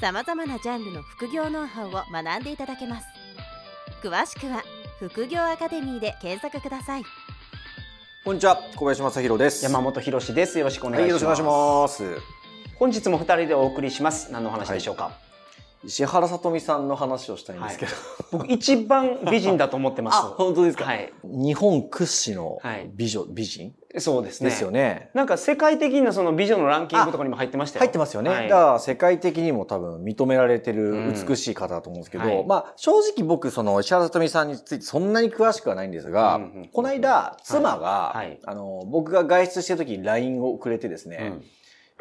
さまざまなジャンルの副業ノウハウを学んでいただけます。詳しくは副業アカデミーで検索ください。こんにちは小林正弘です。山本博です。よろしくお願いします、はい、本日も二人でお送りします。何の話でしょうか、はい石原さとみさんの話をしたいんですけど、はい、僕一番美人だと思ってます。本当ですか、はい、日本屈指の美女、美人そうですね。ですよね。なんか世界的なその美女のランキングとかにも入ってましたよ。入ってますよね。はい、だから世界的にも多分認められてる美しい方だと思うんですけど、うんはい、まあ正直僕その石原さとみさんについてそんなに詳しくはないんですが、うんうん、この間妻が、はい、あの僕が外出してる時に LINE をくれてですね、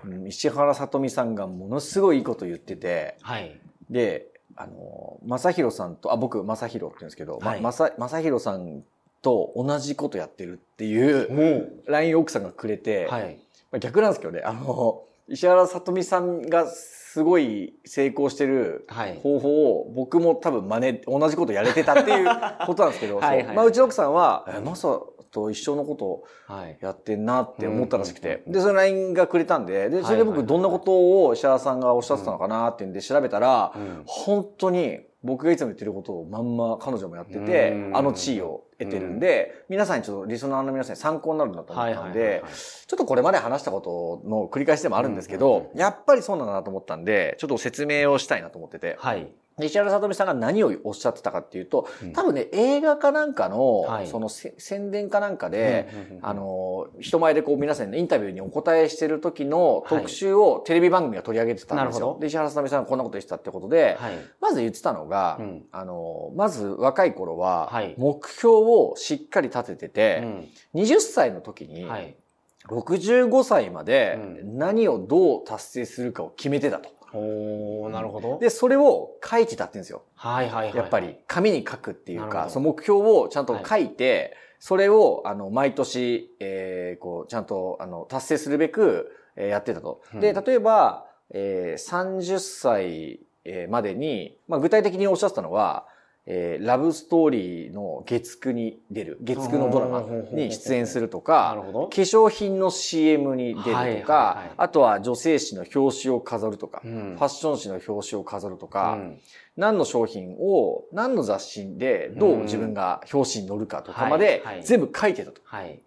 うん、石原さとみさんがものすごいいいこと言ってて、はい、で、あの、正弘さんと、あ、僕、正弘って言うんですけど、はい、ま、正、正弘さんと同じことやってるっていう、LINE 奥さんがくれて、はい、まあ、逆なんですけどね、あの、石原さとみさんがすごい成功してる方法を僕も多分真似、同じことやれてたっていう ことなんですけど、はいはい、まあ、うちの奥さんは、え、まさと一緒のことをやってんなって思ったらしくて、で、その LINE がくれたんで、で、それで僕どんなことを石原さんがおっしゃってたのかなっていうんで調べたら、本当に僕がいつも言ってることをまんま彼女もやってて、あの地位を得てるんで、皆さんにちょっとリスナーの皆さんに参考になるんだと思ったんで、ちょっとこれまで話したことの繰り返しでもあるんですけど、やっぱりそうなんだなと思ったんで、ちょっと説明をしたいなと思ってて。はい。石原さとみさんが何をおっしゃってたかっていうと、多分ね、映画かなんかの、はい、その宣伝かなんかで、あの、人前でこう皆さんにインタビューにお答えしてる時の特集をテレビ番組が取り上げてたんですよ。はい、で、石原さとみさんがこんなこと言ってたってことで、はい、まず言ってたのが、うん、あの、まず若い頃は、目標をしっかり立ててて、うん、20歳の時に、65歳まで何をどう達成するかを決めてたと。おなるほど。で、それを書いてたって言うんですよ。はいはいはい。やっぱり、紙に書くっていうか、その目標をちゃんと書いて、はい、それを、あの、毎年、えー、こう、ちゃんと、あの、達成するべく、えー、やってたと。うん、で、例えば、えー、30歳までに、まあ、具体的におっしゃってたのは、えー、ラブストーリーの月9に出る、月9のドラマに出演するとか、化粧品の CM に出るとか、あとは女性誌の表紙を飾るとか、うん、ファッション誌の表紙を飾るとか、うん、何の商品を何の雑誌でどう自分が表紙に載るかとかまで全部書いてたと。はい、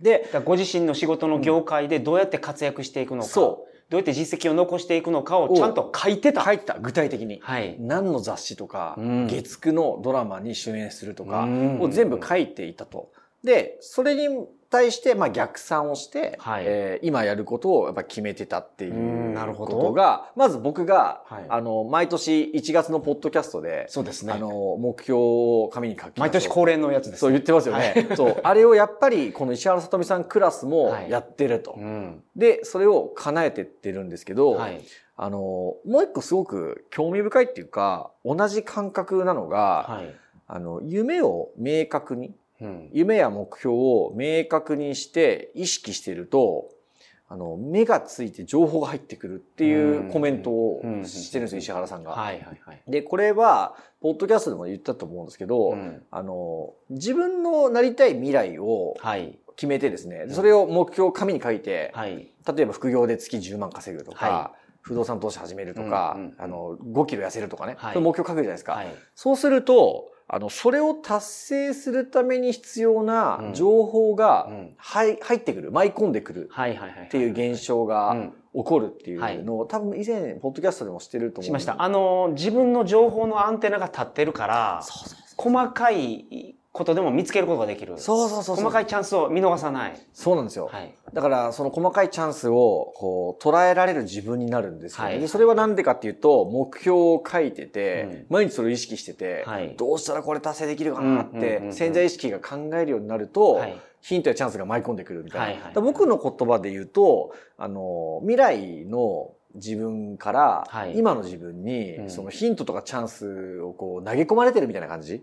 で、ご自身の仕事の業界でどうやって活躍していくのか。そう。どうやって実績を残していくのかをちゃんと書いてた。書いてた、具体的に。はい。何の雑誌とか、月9のドラマに主演するとかを全部書いていたと。で、それに対して、まあ逆算をして、はい、えー、今やることをやっぱ決めてたっていうことが、まず僕が、はい、あの、毎年1月のポッドキャストで、そうですね。あの、目標を紙に書き毎年恒例のやつです、ね、そう言ってますよね。はい、そう。あれをやっぱり、この石原さとみさんクラスもやってると。はいうん、で、それを叶えてってるんですけど、はい、あの、もう一個すごく興味深いっていうか、同じ感覚なのが、はい、あの、夢を明確に、うん、夢や目標を明確にして意識していると、あの、目がついて情報が入ってくるっていうコメントをしてるんですよ、石原さんが。はいはいはい。で、これは、ポッドキャストでも言ったと思うんですけど、うん、あの、自分のなりたい未来を決めてですね、はい、それを目標を紙に書いて、はい、例えば副業で月10万稼ぐとか、はい、不動産投資始めるとか、あの、5キロ痩せるとかね、はい、目標書くじゃないですか。そうすると、あの、それを達成するために必要な情報が、入ってくる、舞い込んでくるっていう現象が起こるっていうのを、多分以前、ポッドキャストでもしてると思う。しました。あの、自分の情報のアンテナが立ってるから、細かいことでも見つけることができる。そうそうそう細かいチャンスを見逃さない。そうなんですよ。はい、だから、その細かいチャンスを、こう、捉えられる自分になるんですよ、ね。はい、でそれはなんでかっていうと、目標を書いてて、うん、毎日それを意識してて、はい、どうしたらこれ達成できるかなって、潜在意識が考えるようになると、はいヒントやチャンスが舞い込んでくるみたいな。はいはい、僕の言葉で言うと、あの、未来の自分から、はい今の自分に、うんそのヒントとかチャンスをこう投げ込まれてるみたいな感じ。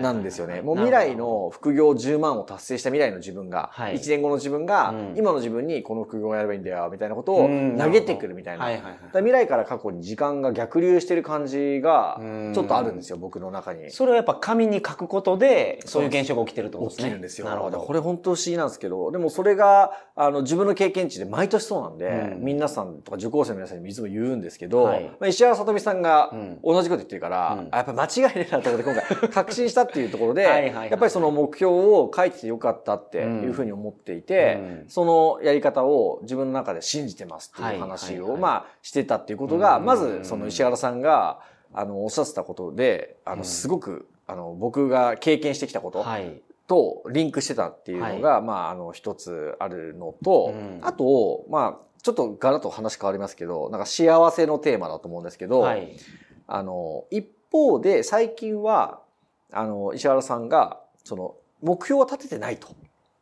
なんですよね。もう未来の副業10万を達成した未来の自分が、はい1年後の自分が、うん今の自分にこの副業をやればいいんだよ、みたいなことをうん投げてくるみたいな。未来から過去に時間が逆流してる感じがうん、ちょっとあるんですよ、僕の中に。それはやっぱ紙に書くことで、そういう現象が起きてるってことですね。起きるんですよ。なるほど。これ本当不思議なんですけど、でもそれが、あの、自分の経験値で毎年そうなんで、うん皆さんとか受講生の皆さんにもいつも言うんですけど、はい。まあ、石原さとみさんがうん。同じこと言ってるから、うん。あやっぱ間違いねえなと思って今回 確信したっていうところで、はいはいはいはい。やっぱりその目標を書いててよかったっていうふうに思っていて、うん。そのやり方を自分の中で信じてますっていう話を、はいはいはいまあしてたっていうことが、うん。まずその石原さんが、あの、おっしゃってたことで、あの、うん。すごく、あの、僕が経験してきたこと、はい。とリンクしてたっていうのが、まあ、あの、一つあるのと、うん。あと、まあ、ちょっとガラッと話変わりますけど、なんか幸せのテーマだと思うんですけど、はい。あの、一方で最近は、あの、石原さんが、その、目標を立ててないと。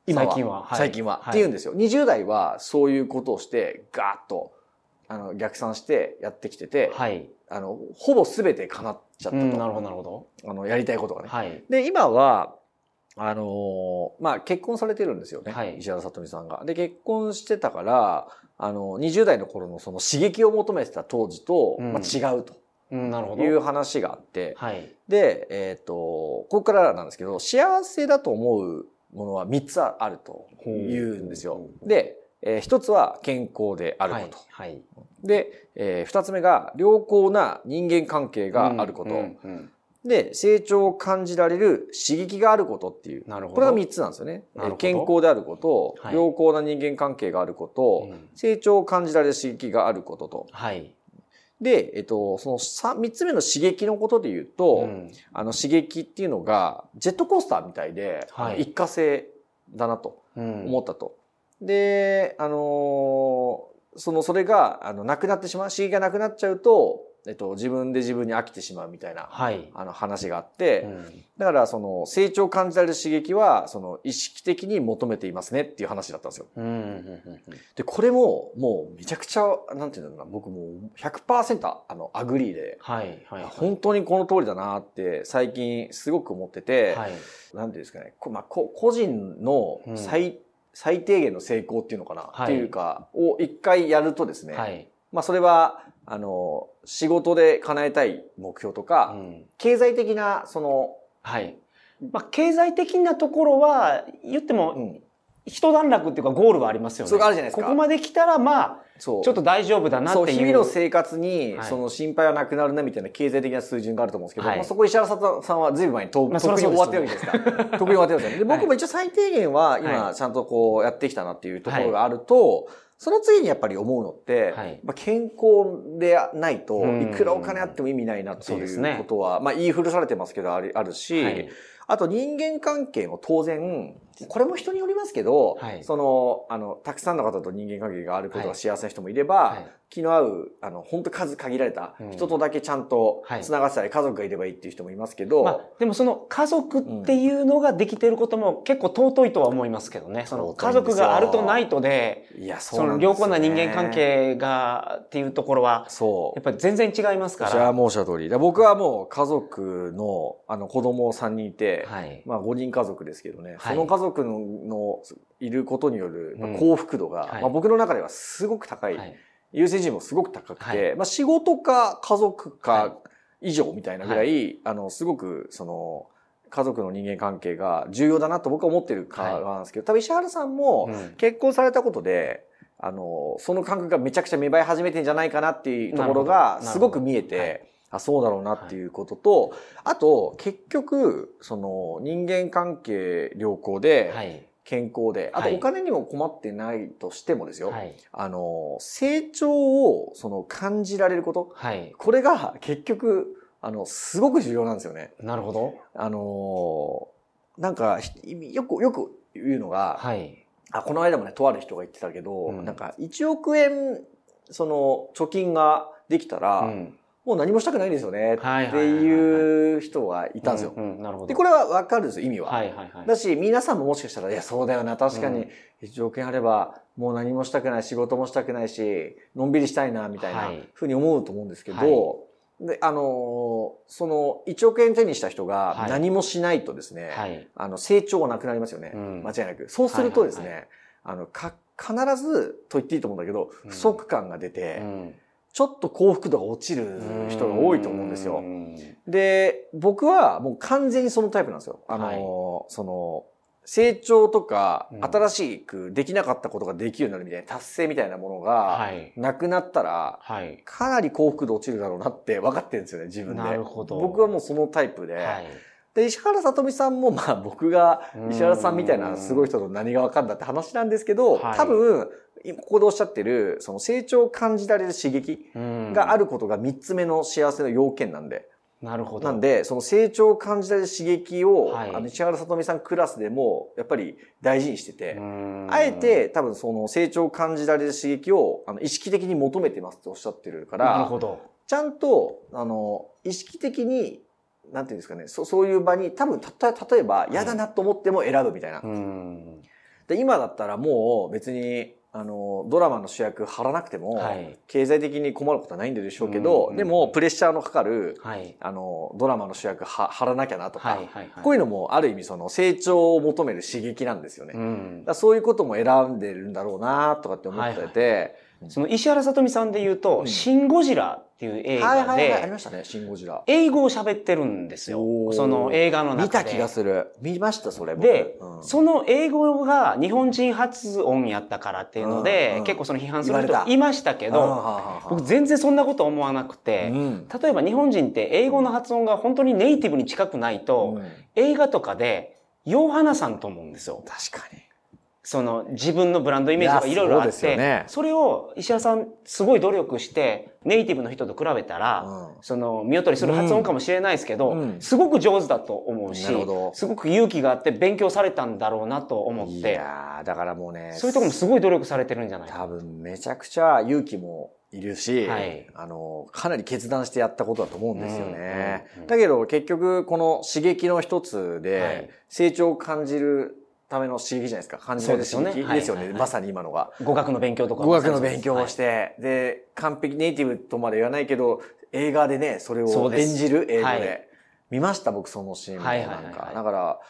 最近ははい最近は。はいって言うんですよ。20代はそういうことをして、ガーッと、あの、逆算してやってきてて、はい。あの、ほぼ全て叶っちゃったと。うん、なるほど、なるほど。あの、やりたいことがね。はい。で、今は、あのーまあ、結婚されてるんですよね。はい石原さとみさんが。で、結婚してたから、あの、20代の頃のその刺激を求めてた当時と、うんまあ、違うとうん、なるほど。いう話があって、はい。で、えっ、と、ここからなんですけど、幸せだと思うものは3つあると言うんですよで、え1つは健康であること。はい。はい。で、え2つ目が良好な人間関係があること。うんうんで、成長を感じられる刺激があることっていう。なるほどこれが3つなんですよね。健康であること、はい良好な人間関係があること、うん成長を感じられる刺激があることと。はい。で、えっと、その 3, 3つ目の刺激のことで言うと、うんあの刺激っていうのが、ジェットコースターみたいで、はい一過性だなとうん思ったと。で、あのーその、それが、あの、なくなってしまう、刺激がなくなっちゃうと、えっと、自分で自分に飽きてしまうみたいな、はい。あの話があって、うんだから、その、成長を感じられる刺激は、その、意識的に求めていますねっていう話だったんですよ。うんうんうんで、これも、もう、めちゃくちゃ、なんていうんだろうな、僕もう100%、あの、 agree で、はい。はい。本当にこの通りだなって、最近すごく思ってて、はい。なんていうんですかね、こまあ、こ個人のうん最、最低限の成功っていうのかな、はいっていうか、を一回やるとですね、はい。まあ、それは、あの、仕事で叶えたい目標とうか、ん経済的な、その、はい。まあ、経済的なところは、言ってうも、ん、一段落っていうかゴールはありますよね。そうあるじゃないですかここまで来たら、まあ。ちょっと大丈夫だなっていう。日々の生活に、はいその心配はなくなるなみたいな経済的な水準があると思うんですけど、はいまあ、そこ石原さんはずいぶん前にと、まあとっくに終わってるわそけですか？ら。とっくに終わってるんですよね。で、僕も一応最低限は今、はいちゃんとこうやってきたなっていうところがあると、その次にやっぱり思うのって、はい。まあ、健康でないと、うん。いくらお金あっても意味ないなっていうことは、まあ言い古されてますけど、あるあるし、はいあと人間関係も当然、これも人によりますけど、はい。その、あの、たくさんの方と人間関係があることはい。が幸せな人もいれば、はい。気の合う、あの、本当数限られたうん。人とだけちゃんとはい。繋がってたり、家族がいればいいっていう人もいますけど、まあ、でもその家族っていうのができてることも結構尊いとは思いますけどね。その家族があるとないとで、いや、そそうのなんですよね。良好な人間関係がっていうところは、そう。やっ。ぱり全然違いますかじゃあら。申し上げた通り。僕はもう家族の、あの、子供3人いて、はい。まあ5人家族ですけどね、はい。その家族ののいることによる幸福度が、はい。まあ、僕の中ではすごく高い、はい。優先順位もすごく高くて、はまあ仕事か家族はか以上みたいなぐらい、あの、すごくその、家族の人間関係が重要だなと僕は思ってるからなんですけど、多分石原さんもうん。結婚されたことで、あの、その感覚がめちゃくちゃ芽生え始めてんじゃないかなっていうところがすごく見えて、あ、そうだろうなっていうことと、あと、結局、その、人間関係良好で、はい。健康で、あとはいお金にも困ってないとしてもですよ、はい。あの、成長を、その、感じられること、はい。これが結局、あの、すごく重要なんですよね。なるほど。あの、なんか、ひよく、よく言うのが、はい。あ、この間もね、とある人が言ってたけど、うんなんか、1億円、その、貯金ができたら、うんもう何もしたくないんですよね、ってはいう人がいたんですよ。で、これはわかるんですよ、意味は。はいはいはい。だし、皆さんももしかしたら、いや、そうだよな、確かに。うん、1億円あれば、もう何もしたくない、仕事もしたくないし、のんびりしたいな、みたいなふうに思うと思うんですけど、はい、で、あのその1億円手にした人が何もしないとですね、はい、あの、成長がなくなりますよね。うん、間違いなく。そうするとですね、あの、か、必ずと言っていいと思うんだけど、不足感が出て、うんうんちょっと幸福度が落ちる人が多いと思うんですよ。で、僕はもう完全にそのタイプなんですよ。あの、はい、その、成長とか、新しくできなかったことができるようになるみたいな達成みたいなものが、なくなったら、かなり幸福度落ちるだろうなって分かってるんですよね、自分で。なるほど。僕はもうそのタイプで、はいで、石原さとみさんも、まあ僕が石原さんみたいなすごい人と何がわかんだって話なんですけど、多分、ここでおっしゃってる、その成長を感じられる刺激があることが三つ目の幸せの要件なんで。なるほど。なんで、その成長を感じられる刺激を、はい、あの、石原さとみさんクラスでも、やっぱり大事にしてて、あえて多分その成長を感じられる刺激を、あの、意識的に求めてますっておっしゃってるから、なるほど。ちゃんと、あの、意識的になんていうんですかね、そそういう場に多分た例えば嫌だなと思っても選ぶみたいな。で今だったらもう別にあのドラマの主役張らなくても、はい、経済的に困ることはないんでしょうけど、でもプレッシャーのかかる、はい、あのドラマの主役は張らなきゃなとか、はいはいはい、こういうのもある意味その成長を求める刺激なんですよね。うん、そういうことも選んでるんだろうなとかって思ってて、はいはいその石原さとみさんで言うと、うん、シン・ゴジラっていう映画で、ありましたね、シン・ゴジラ。英語を喋ってるんですよ。その映画の中で。見た気がする。見ました、それで、うん、その英語が日本人発音やったからっていうので、うんうん、結構その批判する人いましたけど、僕全然そんなこと思わなくて、うん、例えば日本人って英語の発音が本当にネイティブに近くないと、映画とかで、よう話さんと思うんですよ。確かに。その自分のブランドイメージがいろいろあって、ね、それを石原さんすごい努力してネイティブの人と比べたら、うん、その見劣りする発音かもしれないですけど、うん、すごく上手だと思うし、すごく勇気があって勉強されたんだろうなと思って。いやだからもうね。そういうところもすごい努力されてるんじゃないか多分めちゃくちゃ勇気もいるし、はい、あの、かなり決断してやったことだと思うんですよね。だけど結局この刺激の一つで成長を感じるための刺激じゃないですか。感じられる刺激ですよね。まさに今のが。語学の勉強とか。語学の勉強をして、はい、で、完璧ネイティブとまで言わないけど、映画でね、それを演じる映画で。はい、見ました僕そのシーンもなんか。だから、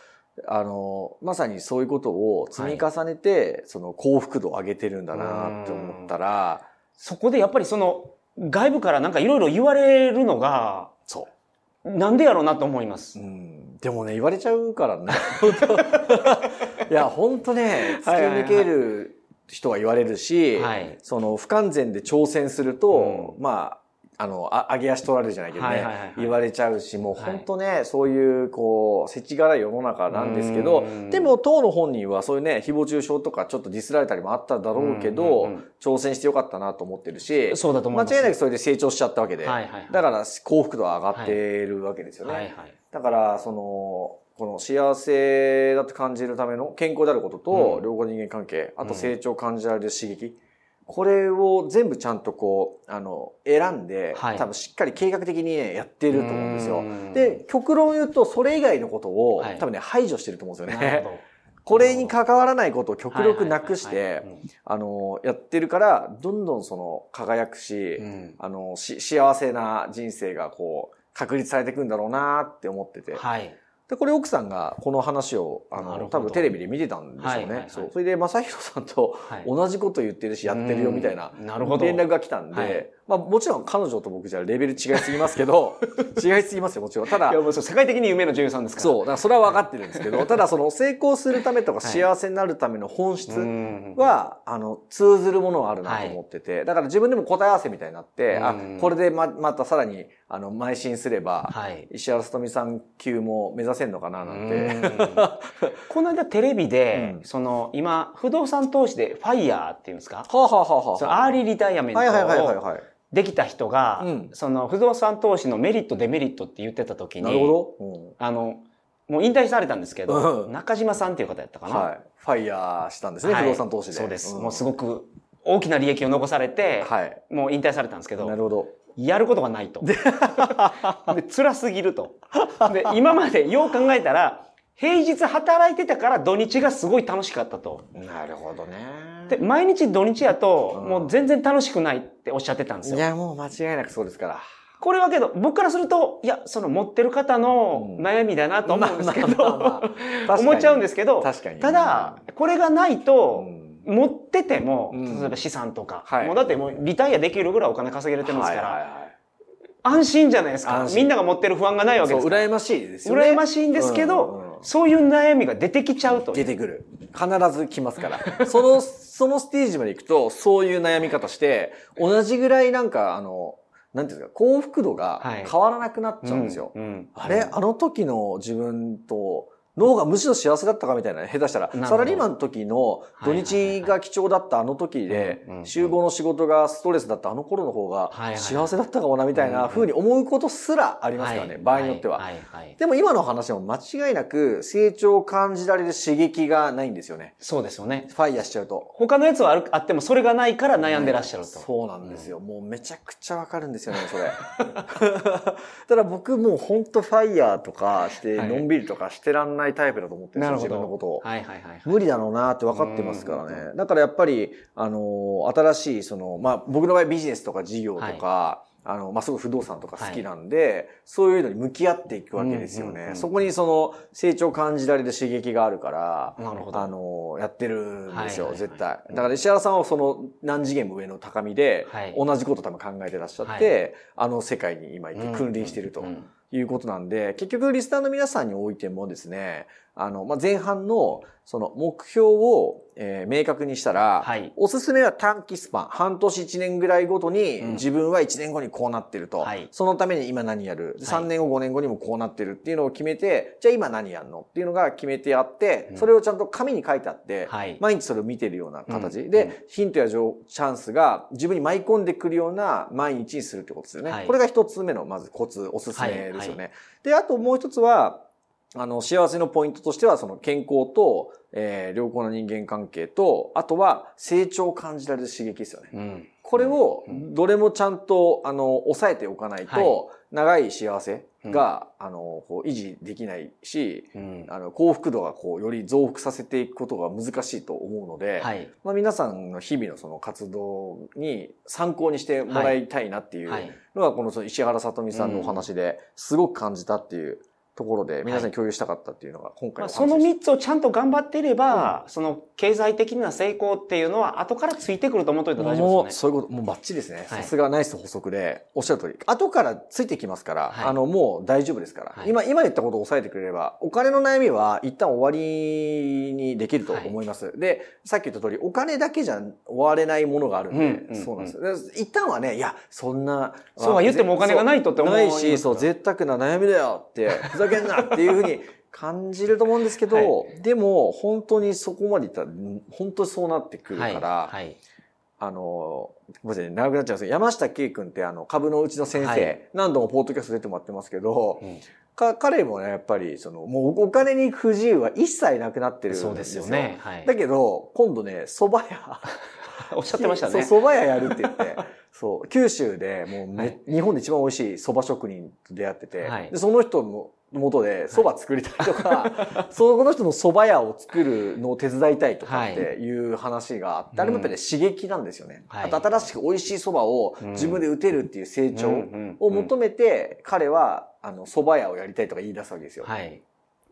あの、まさにそういうことを積み重ねて、はい、その幸福度を上げてるんだなって思ったら、そこでやっぱりその、外部からなんかいろいろ言われるのが、そう。なんでやろうなと思います。うん。でもね、言われちゃうからね。いや、本当ね、突き抜ける人は言われるし、はい、その不完全で挑戦すると、うん、まあ、あの、あ上げ足取られるじゃないけどね、はいはいはい、言われちゃうし、もう本当ね、はい、そういう、こう、世知辛い世の中なんですけど、でも当の本人はそういうね、誹謗中傷とかちょっとディスられたりもあっただろうけど、挑戦してよかったなと思ってるし、そうだと思い間違いなくそれで成長しちゃったわけで、はいはいはい、だから幸福度は上がってるわけですよね。はい。はい、だから、その、この幸せだと感じるための健康であることと、良好人間関係、あと成長を感じられる刺激、これを全部ちゃんとこう、あの、選んで、はい、多分しっかり計画的にね、やってると思うんですよ。で、極論言うと、それ以外のことを、はい、多分ね、排除してると思うんですよね。これに関わらないことを極力なくして、あの、やってるから、どんどんその、輝くし、うん、あの、し、幸せな人生がこう、確立されていくんだろうなって思ってて。はい。で、これ奥さんがこの話を、あの、多分テレビで見てたんでしょうね。はいはいはい、そう。それで、正宏さんと同じこと言ってるし、やってるよみたいな、なるほど。連絡が来たんで、はい、まあもちろん彼女と僕じゃレベル違いすぎますけど、違いすぎますよ、もちろん。ただ、世界的に夢の女優さんですから。そう。だからそれは分かってるんですけど、ただその成功するためとか幸せになるための本質は、あの、通ずるものはあるなと思ってて、だから自分でも答え合わせみたいになって、あ、これでま、またさらに、あの、邁進すれば、はい、石原さとみさん級も目指せんのかななんて。この間テレビで、うん、その、今、不動産投資で FIRE っていうんですか？はあ、はあははあ、 early retirement を、はいはいはいはい、はいできた人が、うん、その不動産投資のメリット、デメリットって言ってた時に、なるほど。うん、あの、もう引退されたんですけど、うん、中島さんっていう方やったかな。はい。 FIRE したんですね、はい、不動産投資で。そうです。もうすごく大きな利益を残されて、はい、もう引退されたんですけど、なるほど。やることがないと。で、辛すぎると。で、今までよう考えたら、平日働いてたから土日がすごい楽しかったと。なるほどね。で、毎日土日やと、もう全然楽しくないっておっしゃってたんですよ。いや、もう間違いなくそうですから。これはけど、僕からすると、いや、その持ってる方の悩みだなと思うんですけど、思っちゃうんですけど、確かにただ、これがないと、持ってても、例えば資産とか、もうだってもうリタイアできるぐらいお金稼げれてますから、安心じゃないですか。みんなが持ってる不安がないわけですから。羨ましいですよね。羨ましいんですけど、そういう悩みが出てきちゃうと。出てくる。必ず来ますから。その、そのステージまで行くと、そういう悩み方して、同じぐらいなんか、あの、なんていうんですか、幸福度が変わらなくなっちゃうんですよ。はいうんうん、あれあの時の自分と脳がむしろ幸せだったかみたいな、下手したら、サラリーマンの時の土日が貴重だったあの時で、集合の仕事がストレスだったあの頃の方が幸せだったかもなみたいな風に思うことすらありますからね、場合によっては。でも今の話も間違いなく成長を感じられる刺激がないんですよね。そうですよね。ファイヤーしちゃうと。他のやつはあってもそれがないから悩んでらっしゃると。そうなんですよ。もうめちゃくちゃわかるんですよね、それ。ただ僕もう本当ファイヤーとかして、のんびりとかしてらんないタイプだと思ってる自分のことを。はいはいはい、無理だろうなって分かってますからね。だからやっぱり、あの、新しい、その、まあ、僕の場合ビジネスとか事業とか、はいあの、まあ、すごい不動産とか好きなんで、はい、そういうのに向き合っていくわけですよね。うんうんうん、そこにその成長を感じられる刺激があるから、なるほど。あの、やってるんですよ、はいはいはい、絶対。だから石原さんはその何次元も上の高みで、はい、同じこと多分考えてらっしゃって、はい、あの世界に今いて君臨してると。いうことなんで、結局リスナーの皆さんにおいてもですね、あの、まあ、前半の、その目標を、えー、明確にしたら、はい、おすすめは短期スパン、半年1年ぐらいごとに、自分は1年後にこうなってると、そのために今何やる、3年後5年後にもこうなってるっていうのを決めて、じゃあ今何やんの？っていうのが決めてあって、それをちゃんと紙に書いてあって、はい、毎日それを見てるような形、うん、で、ヒントやチャンスが自分に舞い込んでくるような毎日にするってことですよね。これが一つ目のまずコツ、おすすめですよね。で、あともう一つは、あの、幸せのポイントとしては、その健康と、えー、良好な人間関係と、あとは成長を感じられる刺激ですよね。うん、これを、どれもちゃんと、あの、抑えておかないと、長い幸せが、うん、あの、こう維持できないし、うん、あの、幸福度がこう、より増幅させていくことが難しいと思うので、はい、まあ皆さんの日々のその活動に参考にしてもらいたいなっていうのが、この石原さとみさんのお話ですごく感じたっていうところで皆さんに共有したかったっていうのが今回の、まあ、その3つをちゃんと頑張っていれば、うん、その経済的な成功っていうのは後からついてくると思っといたら大丈夫ですね。そういうこと、もうバッチリですね。さすがナイス補足で、おっしゃる通り。後からついてきますから、はい、あの、もう大丈夫ですから。はい、今、今言ったことを抑えてくれれば、お金の悩みは一旦終わりにできると思います。はい、で、さっき言った通り、お金だけじゃ終われないものがあるんで、うん、そうなんです、一旦はね、いや、そんな、そうは言ってもお金がないとって思う。ないし、そう、贅沢な悩みだよって、ふざけんなっていうふうに感じると思うんですけど、はい、でも本当にそこまでいったら本当にそうなってくるから、はいはい、あの、ごめんなさい、長くなっちゃうんですけど、山下圭君ってあの株のうちの先生、何度もポートキャスト出てもらってますけど、うんか彼もね、やっぱり、その、もうお金に不自由は一切なくなってるんですよ。そうですよね。はい、だけど、今度ね、蕎麦屋。おっしゃってましたね。そう、蕎麦屋やるって言って、そう、九州でもうめ、はい、日本で一番美味しい蕎麦職人と出会ってて、はい、でその人の元で蕎麦作りたいとか、はい、その人の蕎麦屋を作るのを手伝いたいとかってい。う話があって、あれもやっぱり刺激なんですよね。新しく美味しい蕎麦を自分で打てるっていう成長を求めて、彼はあの蕎麦屋をやりたいとか言い出すわけですよ。はい。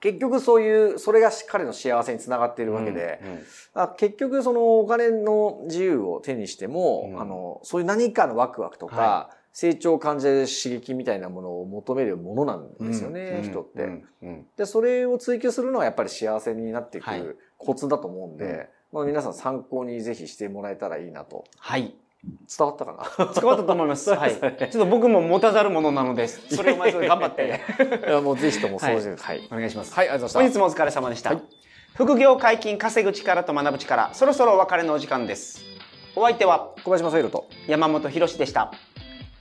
結局そういう、それが彼の幸せにつながっているわけで、うんうん、結局そのお金の自由を手にしても、うん、あの、そういう何かのワクワクとか、はい成長を感じる刺激みたいなものを求めるものなんですよね、うん、人って、で、それを追求するのはやっぱり幸せになっていくコツだと思うんで、はい、まあ、皆さん参考にぜひしてもらえたらいいなと。はい。伝わったかな？伝わったと思います。はい。ちょっと僕も持たざるものなのです。それをまず頑張って。いや、もうぜひともそうです、はい。はい。お願いします。はい、ありがとうございました。本日もお疲れ様でした。はい、副業解禁、稼ぐ力と学ぶ力、そろそろお別れのお時間です。お相手は小林正宏と山本博でした。